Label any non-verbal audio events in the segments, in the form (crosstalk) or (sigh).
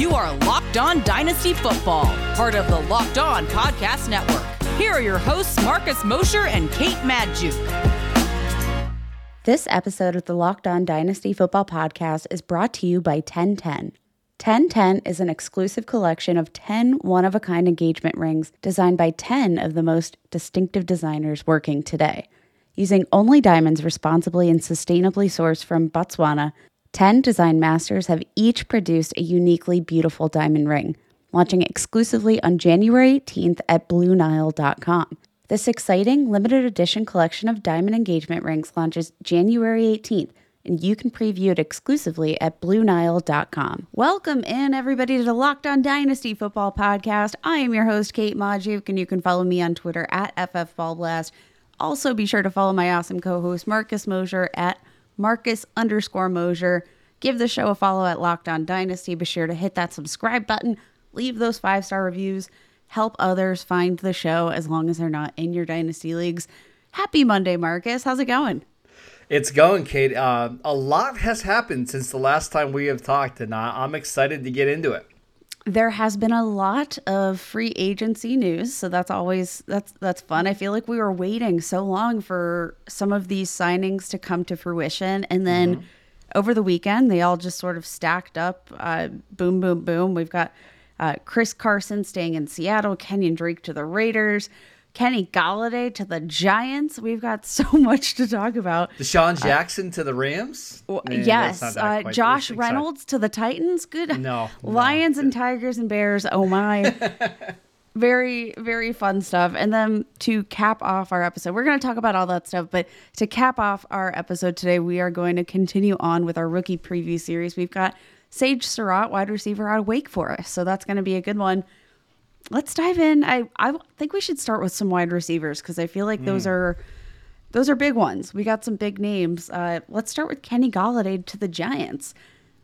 You are Locked On Dynasty Football, part of the Locked On Podcast Network. Here are your hosts, Marcus Mosher and Kate Magdziuk. This episode of the Locked On Dynasty Football Podcast is brought to you by 1010. 1010 is an exclusive collection of 10 one of a kind engagement rings designed by 10 of the most distinctive designers working today. Using only diamonds responsibly and sustainably sourced from Botswana, 10 design masters have each produced a uniquely beautiful diamond ring, launching exclusively on January 18th at BlueNile.com. This exciting limited edition collection of diamond engagement rings launches January 18th, and you can preview it exclusively at BlueNile.com. Welcome in, everybody, to the Locked On Dynasty Football Podcast. I am your host, Kate Magdziuk, and you can follow me on Twitter at FFBallBlast. Also, be sure to follow my awesome co host, Marcus Mosher, at Marcus underscore Mosher. Give the show a follow at Locked On Dynasty. Be sure to hit that subscribe button, leave those five star reviews, help others find the show as long as they're not in your Dynasty leagues. Happy Monday, Marcus. How's it going? It's going, Kate. Uh, a lot has happened since the last time we have talked, and I'm excited to get into it. There has been a lot of free agency news, so that's always that's that's fun. I feel like we were waiting so long for some of these signings to come to fruition, and then mm-hmm. over the weekend they all just sort of stacked up. Uh, boom, boom, boom. We've got uh, Chris Carson staying in Seattle, Kenyon Drake to the Raiders. Kenny Golladay to the Giants. We've got so (laughs) much to talk about. DeSean uh, Jackson uh, to the Rams. Man, yes. Uh, Josh Reynolds to the Titans. Good. No. (laughs) Lions no. and Tigers and Bears. Oh my. (laughs) very very fun stuff. And then to cap off our episode, we're going to talk about all that stuff. But to cap off our episode today, we are going to continue on with our rookie preview series. We've got Sage Surratt, wide receiver out of Wake Forest. So that's going to be a good one let's dive in. I I think we should start with some wide receivers because I feel like those mm. are those are big ones. We got some big names. Uh, let's start with Kenny Golladay to the Giants.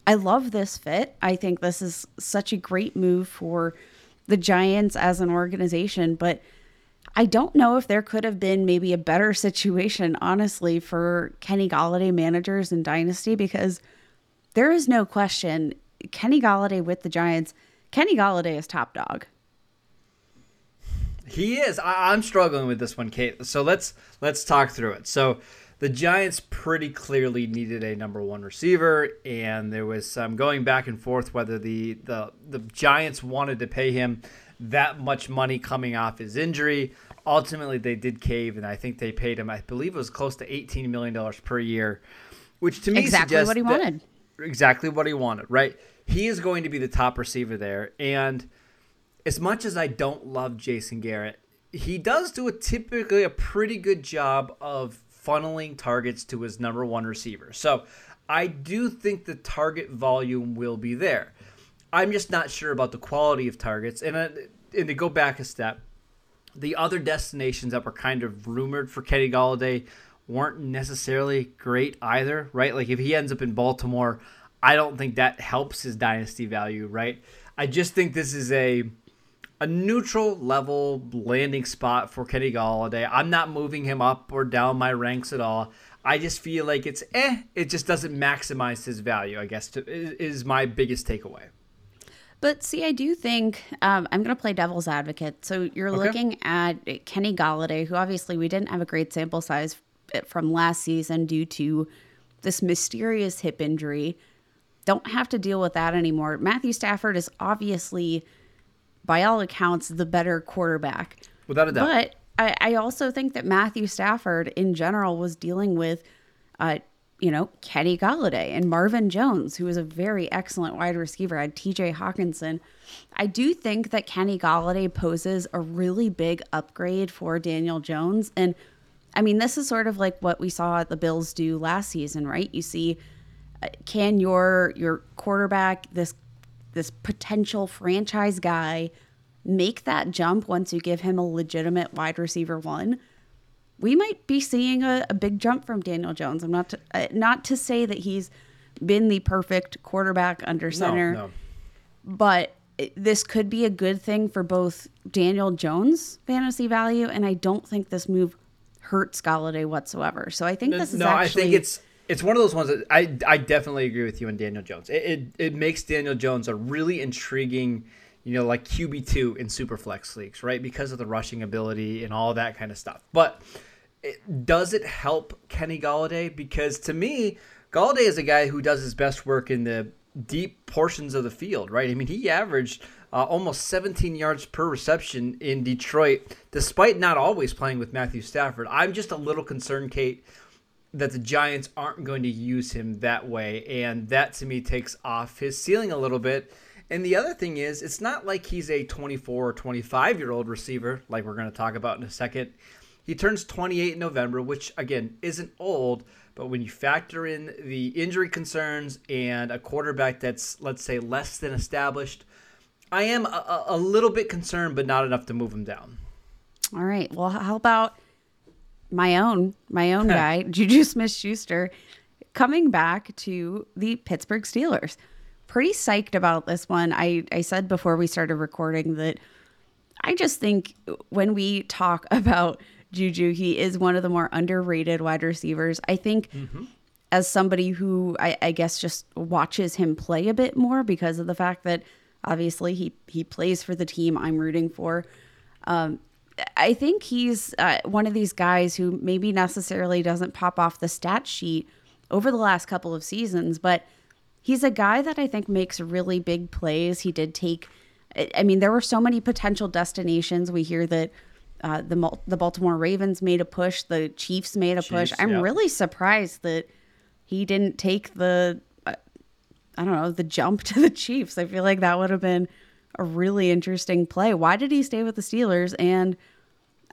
I love this fit. I think this is such a great move for the Giants as an organization, but I don't know if there could have been maybe a better (laughs) situation, honestly, for Kenny Golladay managers in Dynasty because there is no question Kenny Golladay with the Giants, Kenny Golladay is top dog. He is. I, am struggling with this one, Kate. So let's let's talk through it. So the Giants pretty clearly needed a number one receiver, and there was some going back and forth whether the the the Giants wanted to pay him that much money coming off his injury. Ultimately, they did cave, and I think they paid him. I believe it was close to eighteen million dollars per year, which to me exactly what he wanted. Exactly what he wanted. Right. He is going to be the top receiver there, and as much as I don't love Jason Garrett, he does do a typically a pretty good job of funneling targets to his number one receiver. So I do think the target volume will be there. I'm just not sure about the quality of targets. And, uh, and to go back a step, the other destinations that were kind of rumored for Kenny Golladay weren't necessarily great either, right? Like if he ends up in Baltimore, I don't think that helps his dynasty value, right? I just think this is a a neutral level landing spot for Kenny Golladay. I'm not moving him up or down my ranks at all. I just feel like it's eh. It just doesn't maximize his value. I guess to, is my biggest takeaway. But see, I do think um, I'm going to play devil's advocate. So you're okay. looking at Kenny Golladay, who obviously we didn't have a great sample size from last season due to this mysterious hip injury. Don't have to deal with that anymore. Matthew Stafford is obviously by all accounts, the better quarterback. Without a doubt. But I, I also think that Matthew Stafford in general was dealing with, uh, you know, Kenny Golladay and Marvin Jones, who is a very excellent wide receiver, had TJ Hockenson. I do think that Kenny Golladay poses a really big upgrade for Daniel Jones. And I mean, this is sort of like what we saw the Bills do last season, right? You see, uh, can your your quarterback, this this potential franchise guy make that jump once you give him a legitimate wide receiver one, we might be seeing a, a big jump from Daniel Jones. I'm not to, uh, not to say that he's been the perfect quarterback under center, no, no. but this could be a good thing for both Daniel Jones' fantasy value, and I don't think this move hurts Golladay whatsoever. So I think this is no. Actually, I think it's it's one of those ones that I I definitely agree with you on Daniel Jones. It it, it makes Daniel Jones a really intriguing, you know, like QB two in superflex leagues, right? Because of the rushing ability and all that kind of stuff. But it, does it help Kenny Golladay? Because to me, Golladay is a guy who does his best work in the deep portions of the field, right? I mean, he averaged uh, almost 17 yards per reception in Detroit, despite not always playing with Matthew Stafford. I'm just a little concerned, Kate, that the Giants aren't going to use him that way, and that to me takes off his ceiling a little bit. And the other thing is, it's not like he's a 24 or 25 year old receiver, like we're going to talk about in a second. He turns 28 in November, which again isn't old, but when you factor in the injury concerns and a quarterback that's, let's say, less than established, I am a, a little bit concerned, but not enough to move him down. All right. Well, how about my own my own guy, (laughs) Juju Smith Schuster, coming back to the Pittsburgh Steelers. Pretty psyched about this one. I, I said before we started recording that I just think when we talk (laughs) about Juju, he is one of the more underrated wide receivers. I think mm-hmm. as somebody who I, I guess just watches him play a bit more because of the fact that obviously he he plays for the team I'm rooting for. Um, I think he's uh, one of these guys who maybe necessarily doesn't pop off the stat sheet over the last couple of seasons, but he's a guy that I think makes really big plays. He did take, I mean, there were so many potential destinations. We hear that uh, the the Baltimore Ravens made a push, the Chiefs made a Chiefs, push. I'm yeah. really surprised that he didn't take the, uh, I don't know, the jump (laughs) to the Chiefs. I feel like that would have been a really interesting play. Why did he stay with the Steelers? And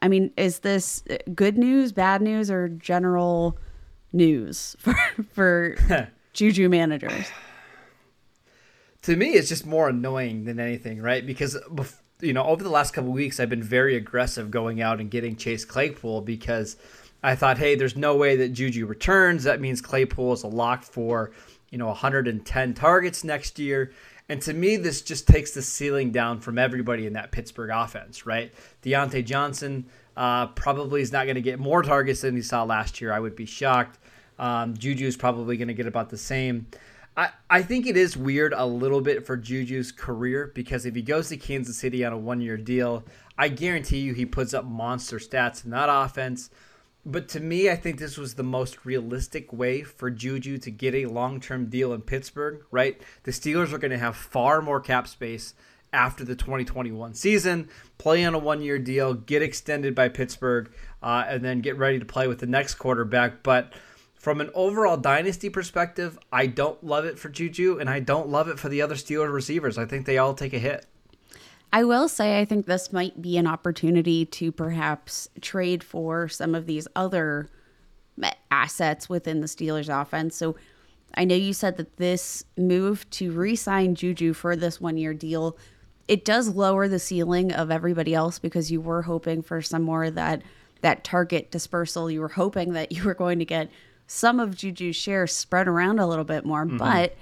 I mean, is this good news, bad news, or general news (laughs) for for (laughs) Juju managers? To me, it's just more annoying than anything, right? Because you know, over the last couple weeks, I've been very aggressive going out and getting Chase Claypool because I thought, hey, there's no way that Juju returns. That means Claypool is a lock for you know 110 targets next year. And to me, this just takes the ceiling down from everybody in that Pittsburgh offense, right? Diontae Johnson uh, probably is not going to get more targets than he saw last year. I would be shocked. Um, Juju is probably going to get about the same. I, I think it is weird a little bit for Juju's career because if he goes to Kansas City on a one year deal, I guarantee you he puts up monster stats in that offense. But to me, I think this was the most realistic way for Juju to get a long term deal in Pittsburgh, right? The Steelers are going to have far more cap space after the 2021 season, play on a one year deal, get extended by Pittsburgh, uh, and then get ready to play with the next quarterback. But from an overall dynasty perspective, I don't love it for Juju, and I don't love it for the other Steelers receivers. I think they all take a hit. I will say, I think this might be an opportunity to perhaps trade for some of these other assets within the Steelers offense. So I know you said that this move to re sign Juju for this one year deal. It does lower the ceiling of everybody else because you were hoping for some more of that that target dispersal. You were hoping that you were going to get some of Juju's shares spread around a little bit more. Mm-hmm. But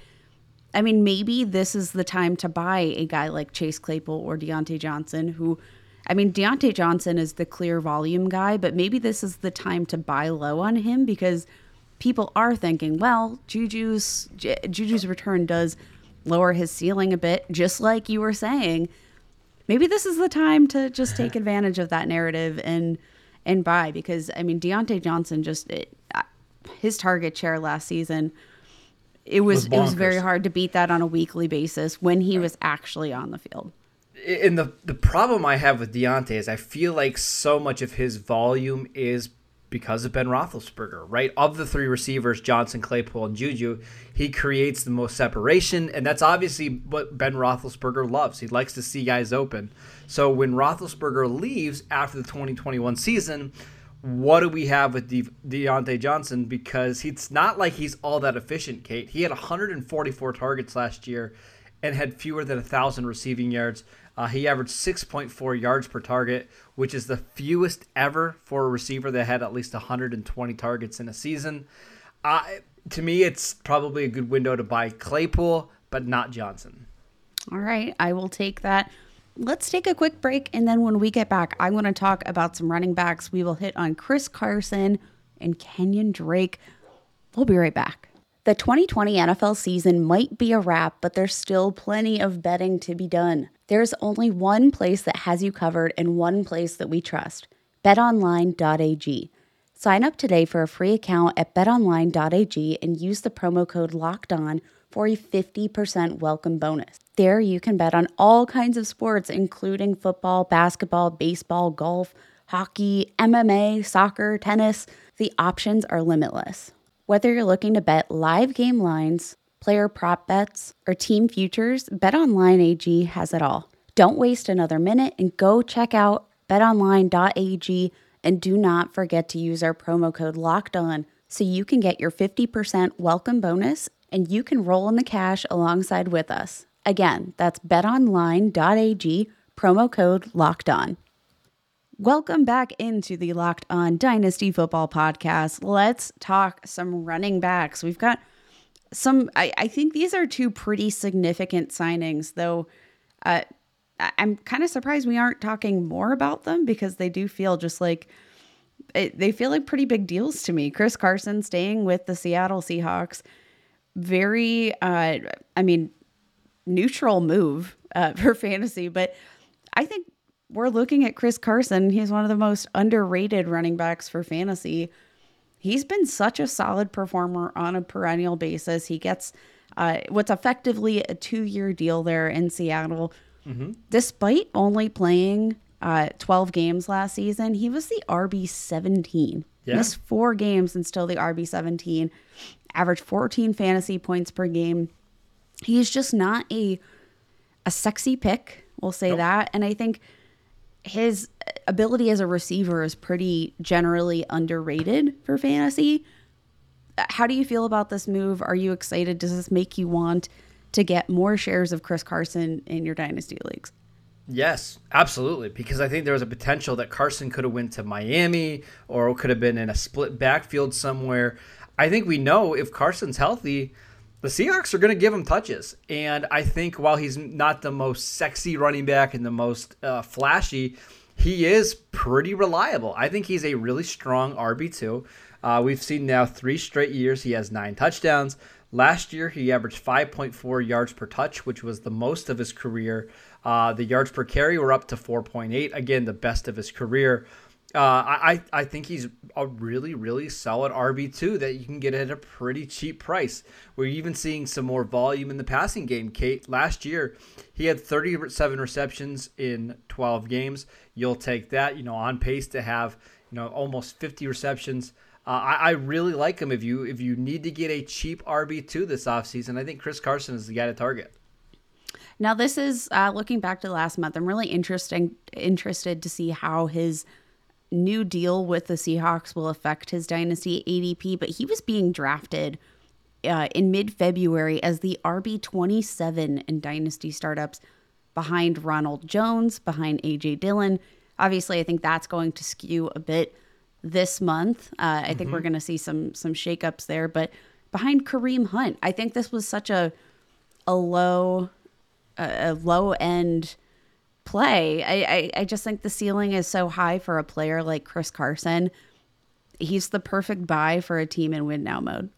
I mean, maybe this is the time to buy a guy like Chase Claypool or Diontae Johnson, who, I mean, Diontae Johnson is the clear volume guy, but maybe this is the time to buy low on him because people are thinking, well, Juju's Juju's return does lower his ceiling a bit, just like you were saying. Maybe this is the time to just take advantage of that narrative and and buy because I mean Diontae Johnson just it, his target share last season it was, it was very hard to beat that on a weekly basis when he was actually on the field. And the the problem I have with Diontae is I feel like so much of his volume is because of Ben Roethlisberger, right? Of the three receivers, Johnson, Claypool, and Juju, he creates the most separation, and that's obviously what Ben Roethlisberger loves. He likes to see guys open. So when Roethlisberger leaves after the 2021 season, what do we have with De- Diontae Johnson? Because it's not like he's all that efficient, Kate. He had 144 targets last year and had fewer than 1,000 receiving yards. Uh, he averaged 6.4 yards per target, which is the fewest ever for a receiver that had at least 120 targets in a season. Uh, to me, it's probably a good window to buy Claypool, but not Johnson. All right. I will take that let's take a quick break. And then when we get back, I'm going to talk about some running backs. We will hit on Chris Carson and Kenyon Drake. We'll be right back. The 2020 NFL season might be a wrap, but there's still plenty of betting to be done. There's only one place that has you covered and one place that we trust betonline.ag. Sign up today for a free account at betonline.ag and use the promo code locked on for a 50% welcome bonus. There you can bet on all kinds of sports, including football, basketball, baseball, golf, hockey, MMA, soccer, tennis. The options are limitless. Whether you're looking to bet live game lines, player prop bets, or team futures, BetOnline AG has it all. Don't waste another minute and go check out betonline.ag and do not forget to use our promo code locked on so you can get your 50% welcome bonus and you can roll in the cash alongside with us. Again, that's betonline.ag, promo code locked on. Welcome back into the Locked On Dynasty Football Podcast. Let's talk some running backs. We've got some, I, I think these are two pretty significant signings, though. Uh, I'm kind of surprised we aren't talking more about them because they do feel just like they feel like pretty big deals to me. Chris Carson staying with the Seattle Seahawks, very, uh, I mean, neutral move uh, (laughs) for fantasy, but I think we're looking at Chris Carson. He's one of the most underrated running backs for fantasy. He's been such a solid performer on a perennial basis. He gets uh, what's effectively a two year deal there in Seattle. Mm-hmm. Despite only playing uh, 12 games last season, he was the RB 17. Yeah. Missed four games and still the RB 17. Averaged 14 fantasy points per game. He's just not a a sexy pick. We'll say nope. that. And I think his ability as a receiver is pretty generally underrated for fantasy. How do you feel about this move? Are you excited? Does this make you want to get more shares of Chris Carson in your dynasty leagues? Yes, absolutely. Because I think there was a potential that Carson could have went to Miami or could have been in a split backfield somewhere. I think we know if Carson's healthy, the Seahawks are going to give him touches. And I think while he's not the most sexy running back and the most uh, flashy, he is pretty reliable. I think he's a really strong RB2. Uh, we've seen now three straight years he has nine touchdowns. Last year, he averaged 5.4 yards per touch, which was the most of his career. Uh, the yards per carry were up to 4.8, again, the best of his career. Uh, I, I think he's a really, really solid RB2 that you can get at a pretty cheap price. We're even seeing some more volume in the passing game. Kate, last year, he had 37 receptions in 12 games. You'll take that, you know, on pace to have, you know, almost 50 receptions. Uh, I, I, really like him. If you if you need to get a cheap RB two this offseason, I think Chris Carson is the guy to target. Now, this is uh, looking back to last month. I'm really interesting interested to see how his new deal with the Seahawks will affect his dynasty ADP, but he was being drafted uh, in mid February as the RB 27 in dynasty startups behind Ronald Jones, behind AJ Dillon. Obviously, I think that's going to skew a bit this month. Uh, I mm-hmm. think we're mm-hmm. going to see some some shakeups there, but behind Kareem Hunt, I think this was such a a low a low end play. I, I, I just think the ceiling is so high for a player like Chris Carson. He's the perfect buy for a team in win now mode.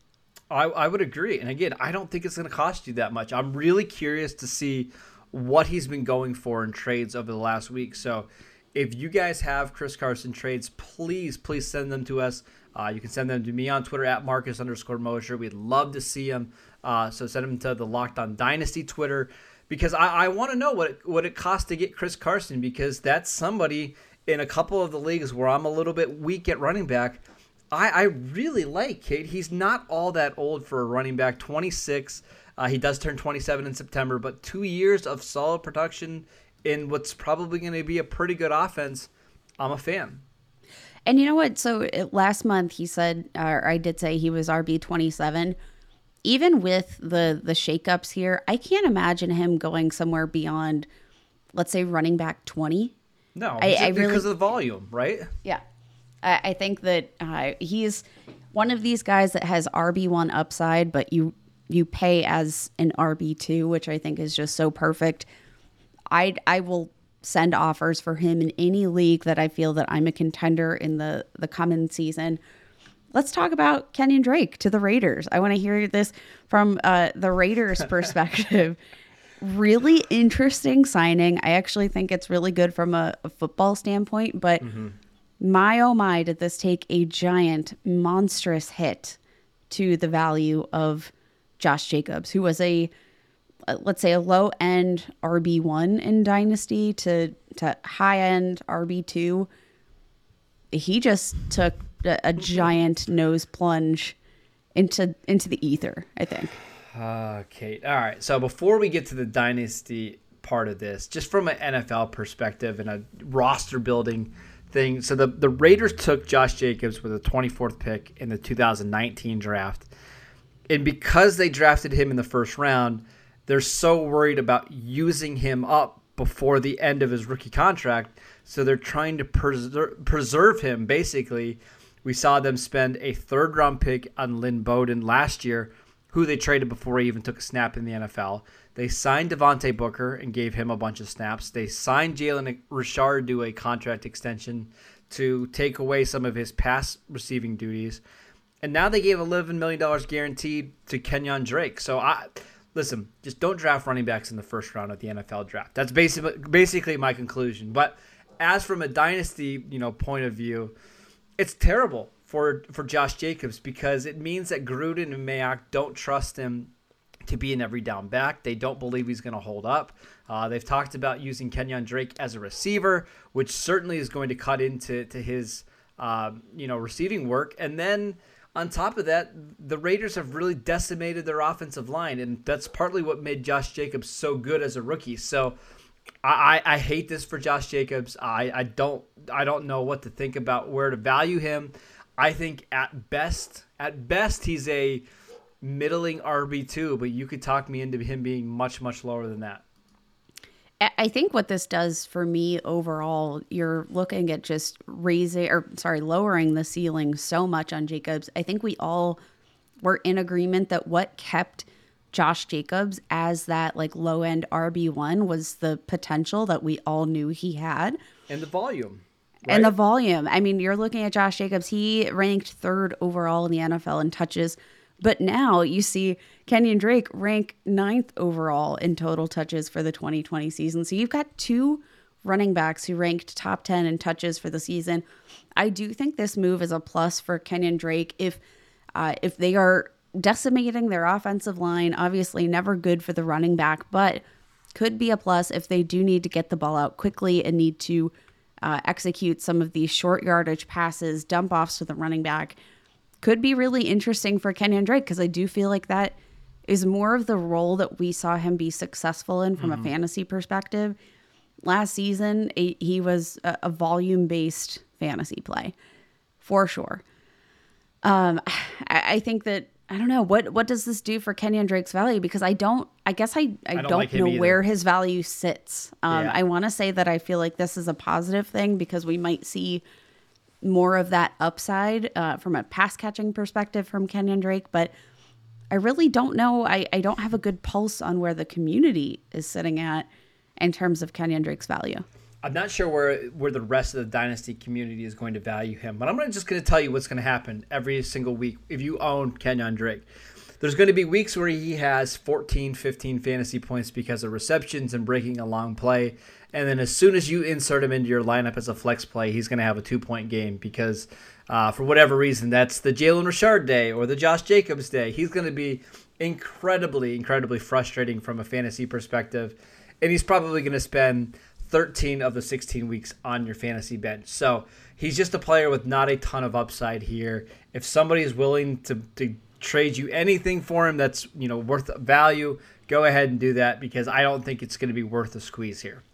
I, I would agree. And again, I don't think it's going to cost you that much. I'm really curious to see what he's been going for in trades over the last week. So if you guys have Chris Carson trades, please, please send them to us. Uh, you can send them to me on Twitter at Marcus underscore Mosher. We'd love to see them. Uh, so send them to the Locked On Dynasty Twitter because I, I want to know what it, what it costs to get Chris Carson because that's somebody in a couple of the leagues where I'm a little bit weak at running back. I, I really like Kate. He's not all that old for a running back, 26. Uh, he does turn 27 in September, but two years of solid production in what's probably going to be a pretty good offense. I'm a fan. And you know what? So last month he said, or I did say he was RB 27 even with the the shakeups here, I can't imagine him going somewhere beyond, let's say, running back twenty. No, I, I really, because of the volume, right? Yeah, I, I think that uh, he's one of these guys that has RB one upside, but you you pay as an RB two, which I think is just so perfect. I I will send offers for him in any league that I feel that I'm a contender in the the coming season. Let's talk about Kenyon Drake to the Raiders. I want to hear this from uh, the Raiders' (laughs) perspective. really interesting signing. I actually think it's really good from a, a football standpoint, but mm-hmm. my oh my, did this take a giant, monstrous hit to the value of Josh Jacobs, who was a uh, let's say a low end RB1 in dynasty to to high end RB2 he just took a, a giant nose plunge into into the ether. I think. Uh, Kate. All right. So before we get to the dynasty part of this, just from an NFL perspective and a roster building thing. So the the Raiders took Josh Jacobs with a 24th pick in the 2019 draft, and because they drafted him in the first round, they're so worried about using him up before the end of his rookie contract. So they're trying to preserve preserve him basically we saw them spend a third round pick on Lynn Bowden last year, who they traded before he even took a snap in the NFL. They signed Devontae Booker and gave him a bunch of snaps. They signed Jalen Richard to a contract extension to take away some of his pass receiving duties. And now they gave $11 million guaranteed to Kenyon Drake. So I listen, just don't draft running backs in the first round of the NFL draft. That's basically basically my conclusion. But as from a dynasty, you know, point of view, it's terrible for for Josh Jacobs because it means that Gruden and Mayock don't trust him to be an every down back. They don't believe he's going to hold up. Uh, they've talked about using Kenyon Drake as a receiver, which certainly is going to cut into to his uh, you know receiving work. And then on top of that, the Raiders have really decimated their offensive line, and that's partly what made Josh Jacobs so good as a rookie. So I, I, hate this for Josh Jacobs. I, I don't I don't know what to think about where to value him. I think at best at best he's a middling RB two, but you could talk me into him being much much lower than that. I think what this does for me overall, you're looking at just raising or sorry, lowering the ceiling so much on Jacobs. I think we all were in agreement that what kept Josh Jacobs as that like low end RB1 was the potential that we all knew he had. And the volume. Right? And the volume. I mean, you're looking at Josh Jacobs, he ranked third overall in the NFL in touches. But now you see Kenyon Drake rank ninth overall in total touches for the 2020 season. So you've got two running backs who ranked top 10 in touches for the season. I do think this move is a plus for Kenyon Drake if uh, if they are decimating their offensive line. Obviously, never good for the running back, but could be a plus if they do need to get the ball out quickly and need to uh, execute some of these short yardage passes, dump offs to the running back. Could be really interesting for Kenyon Drake because I do feel like that is more of the role that we saw him be successful in from mm-hmm. a fantasy perspective. Last season, he was a volume based fantasy play for sure. Um, (sighs) I think that I don't know what what does this do for Kenyon Drake's value because I don't I guess I I, I don't, don't like know where his value sits. Um, yeah. I want to say that I feel like this is a positive thing because we might see more of that upside uh, from a pass catching perspective from Kenyon Drake, but I really don't know. I I don't have a good pulse on where the community is sitting at in terms of Kenyon Drake's value. I'm not sure where where the rest of the dynasty community is going to value him, but I'm gonna, just going to tell you what's going to happen every single week if you own Kenyon Drake. There's going to be weeks where he has 14, 15 fantasy points because of receptions and breaking a long play. And then as soon as you insert him into your lineup as a flex play, he's going to have a two point game because uh, for whatever reason, that's the Jalen Richard day or the Josh Jacobs day. He's going to be incredibly, incredibly frustrating from a fantasy perspective. And he's probably going to spend 13 of the 16 weeks on your fantasy bench. So he's just a player with not a ton of upside here. If somebody is willing to, to trade you anything for him that's you know worth value, go ahead and do that because I don't think it's going to be worth a squeeze here.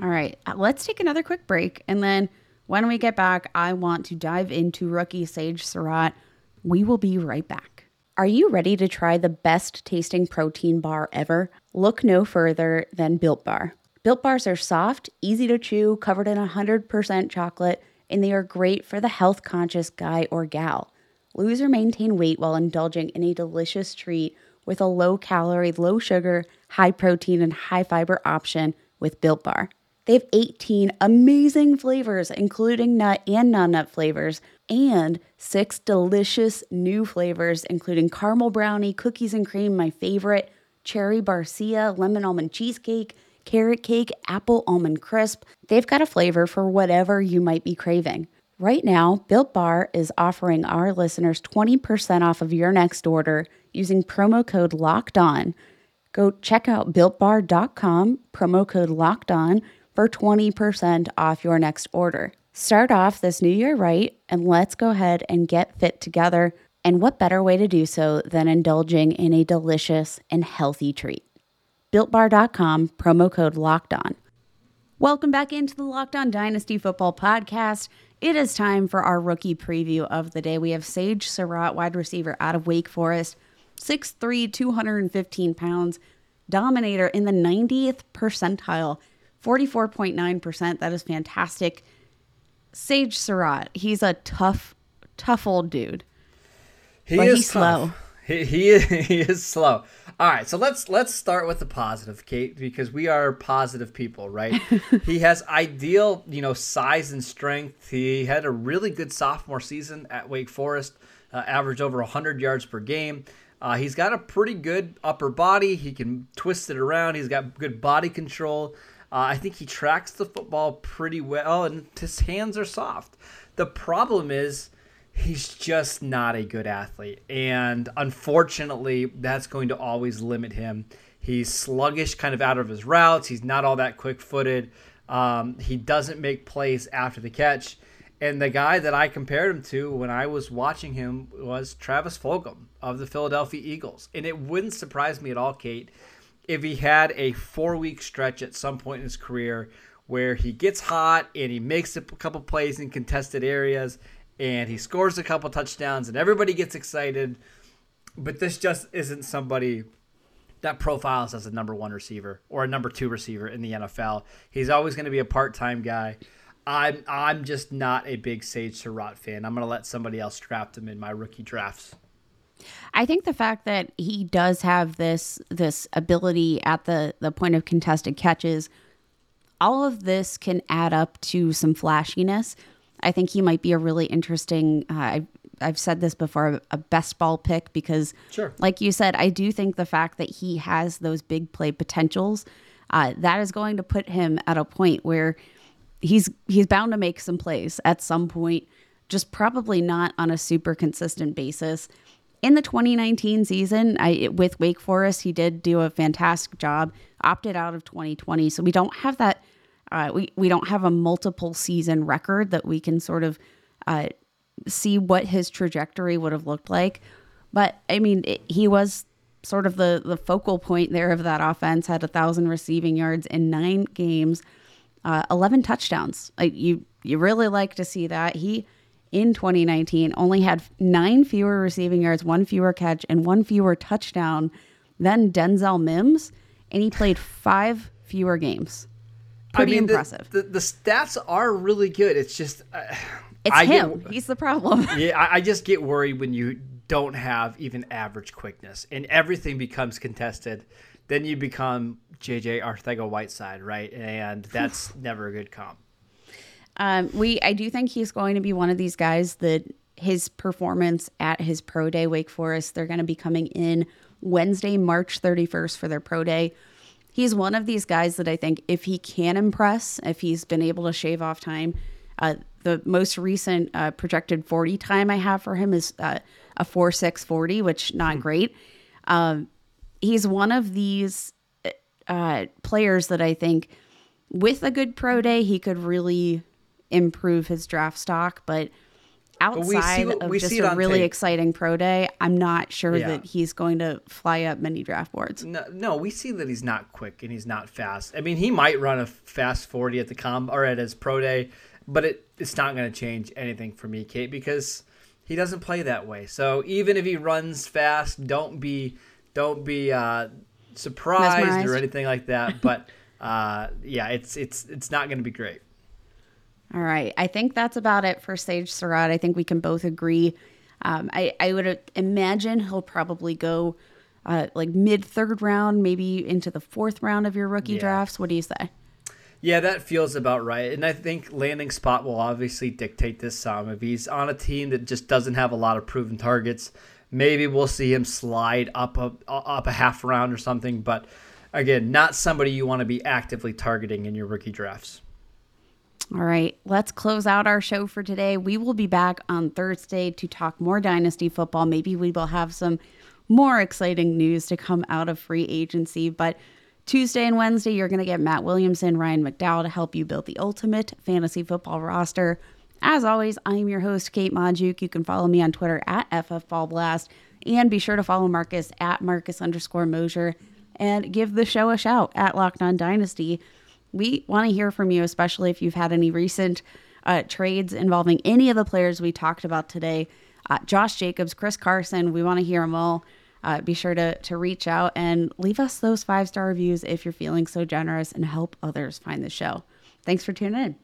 All right, uh, let's take another quick break, and then when we get back, I want to dive into rookie Sage Surratt. We will be right back. Are you ready to try the best tasting protein bar ever? Look no further than Built Bar. Built bars are soft, easy to chew, covered in 100% chocolate, and they are great for the health conscious guy or gal. Lose or maintain weight while indulging in a delicious treat with a low calorie, low sugar, high protein, and high fiber option with Built Bar. They have 18 amazing flavors, including nut and non nut flavors, and six delicious new flavors, including caramel brownie, cookies and cream, my favorite, cherry barcia, lemon almond cheesecake, carrot cake, apple almond crisp. They've got a flavor for whatever you might be craving. Right now, Built Bar is offering our listeners 20% off of your next order using promo code LOCKED ON. Go check out builtbar.com, promo code LOCKED ON for 20% off your next order. Start off this new year right, and let's go ahead and get fit together. And what better way to do so than indulging in a delicious and healthy treat? BuiltBar.com, promo code LOCKED ON. Welcome back into the Locked On Dynasty Football Podcast. It is time for our rookie preview of the day. We have Sage Surratt, wide receiver out of Wake Forest, 6'3, 215 pounds, dominator in the 90th percentile, 44.9%. That is fantastic. Sage Surratt, he's a tough, tough old dude. He But is he's tough. slow. He, he is, (laughs) he is slow. All right, so let's let's start with the positive, Kate, because we are positive people, right? (laughs) he has ideal, you know, size and strength. He had a really good sophomore season at Wake Forest, uh, averaged over 100 yards per game. Uh, he's got a pretty good upper body. He can twist it around. He's got good body control. Uh, I think he tracks the football pretty well, and his hands are soft. The problem is he's just not a good athlete. And unfortunately, that's going to always limit him. He's sluggish kind of out of his routes. He's not all that quick footed. Um, he doesn't make plays after the catch. And the guy that I compared him to when I was watching him was Travis Fulgham of the Philadelphia Eagles. And it wouldn't surprise me at all, Kate, if he had a four week stretch at some point in his career where he gets hot and he makes a couple plays in contested areas and he scores a couple touchdowns and everybody gets excited. But this just isn't somebody that profiles as a number one receiver or a number two receiver in the NFL. He's always going to be a part time guy. I'm I'm just not a big Sage Surratt fan. I'm going to let somebody else draft him in my rookie drafts. I think the fact that he does have this this ability at the the point of contested catches, all of this can add up to some flashiness. I think he might be a really interesting. Uh, I've, I've said this before, a best ball pick because, Sure. like you said, I do think the fact that he has those big play potentials, uh, that is going to put him at a point where he's he's bound to make some plays at some point, just probably not on a super consistent basis. In the 2019 season, I with Wake Forest, he did do a fantastic job. Opted out of 2020, so we don't have that. Uh, we we don't have a multiple season record that we can sort of uh, see what his trajectory would have looked like. But I mean, it, he was sort of the the focal point there of that offense. Had a thousand receiving yards in nine games, uh, eleven touchdowns. Like you, you really like to see that. He in 2019 only had nine fewer receiving yards, one fewer catch, and one fewer touchdown than Denzel Mims, and he played five fewer games. Pretty I mean, the- impressive. The, the, stats are really good. It's just uh, it's I him. Get, He's the problem. (laughs) yeah, I, I just get worried when you don't have even average quickness and everything becomes contested. Then you become JJ Arcega-Whiteside, right? And that's (sighs) never a good comp. Um, we I do think he's going to be one of these guys that his performance at his pro day Wake Forest, they're going to be coming in Wednesday, March 31st for their pro day. He's one of these guys that I think if he can impress, if he's been able to shave off time, uh, the most recent uh, projected 40 time I have for him is uh, a 4.640, which not great. Um, he's one of these uh, players that I think with a good pro day, he could really improve his draft stock. But outside see- of just a really tape. exciting pro day, I'm not sure Yeah. that he's going to fly up many draft boards. No, no, we see that he's not quick and he's not fast. I mean, he might run a fast 40 at the com or at his pro day, but it, it's not going to change anything for me, Kate, because he doesn't play that way. So even if he runs fast, don't be don't be uh, surprised Mesmerized. or anything like that. But (laughs) uh, yeah, it's it's it's not going to be great. All right. I think that's about it for Sage Surratt. I think we can both agree. Um, I, I would imagine he'll probably go uh, like mid third round, maybe into the fourth round of your rookie Yeah. drafts. What do you say? Yeah, that feels about right. And I think landing spot will obviously dictate this some. If he's on a team that just doesn't have a lot of proven targets, maybe we'll see him slide up a up a half round or something. But again, not somebody you want to be actively targeting in your rookie drafts. All right, let's close out our show for today. We will be back on Thursday to talk more dynasty football. Maybe we will have some more exciting news to come out of free agency, but Tuesday and Wednesday, you're going to get Matt Williamson, Ryan McDowell to help you build the ultimate fantasy football roster. As always, I am your host, Kate Magdziuk. You can follow me on Twitter at FFBallBlast and be sure to follow Marcus at Marcus underscore Mosher and give the show a shout at Locked On Dynasty. We want to hear from you, especially if you've had any recent uh, trades involving any of the players we talked about today. Uh, Josh Jacobs, Chris Carson, we want to hear them all uh, be sure to, to reach out and leave us those five star reviews if you're feeling so generous and help others find the show. Thanks for tuning in.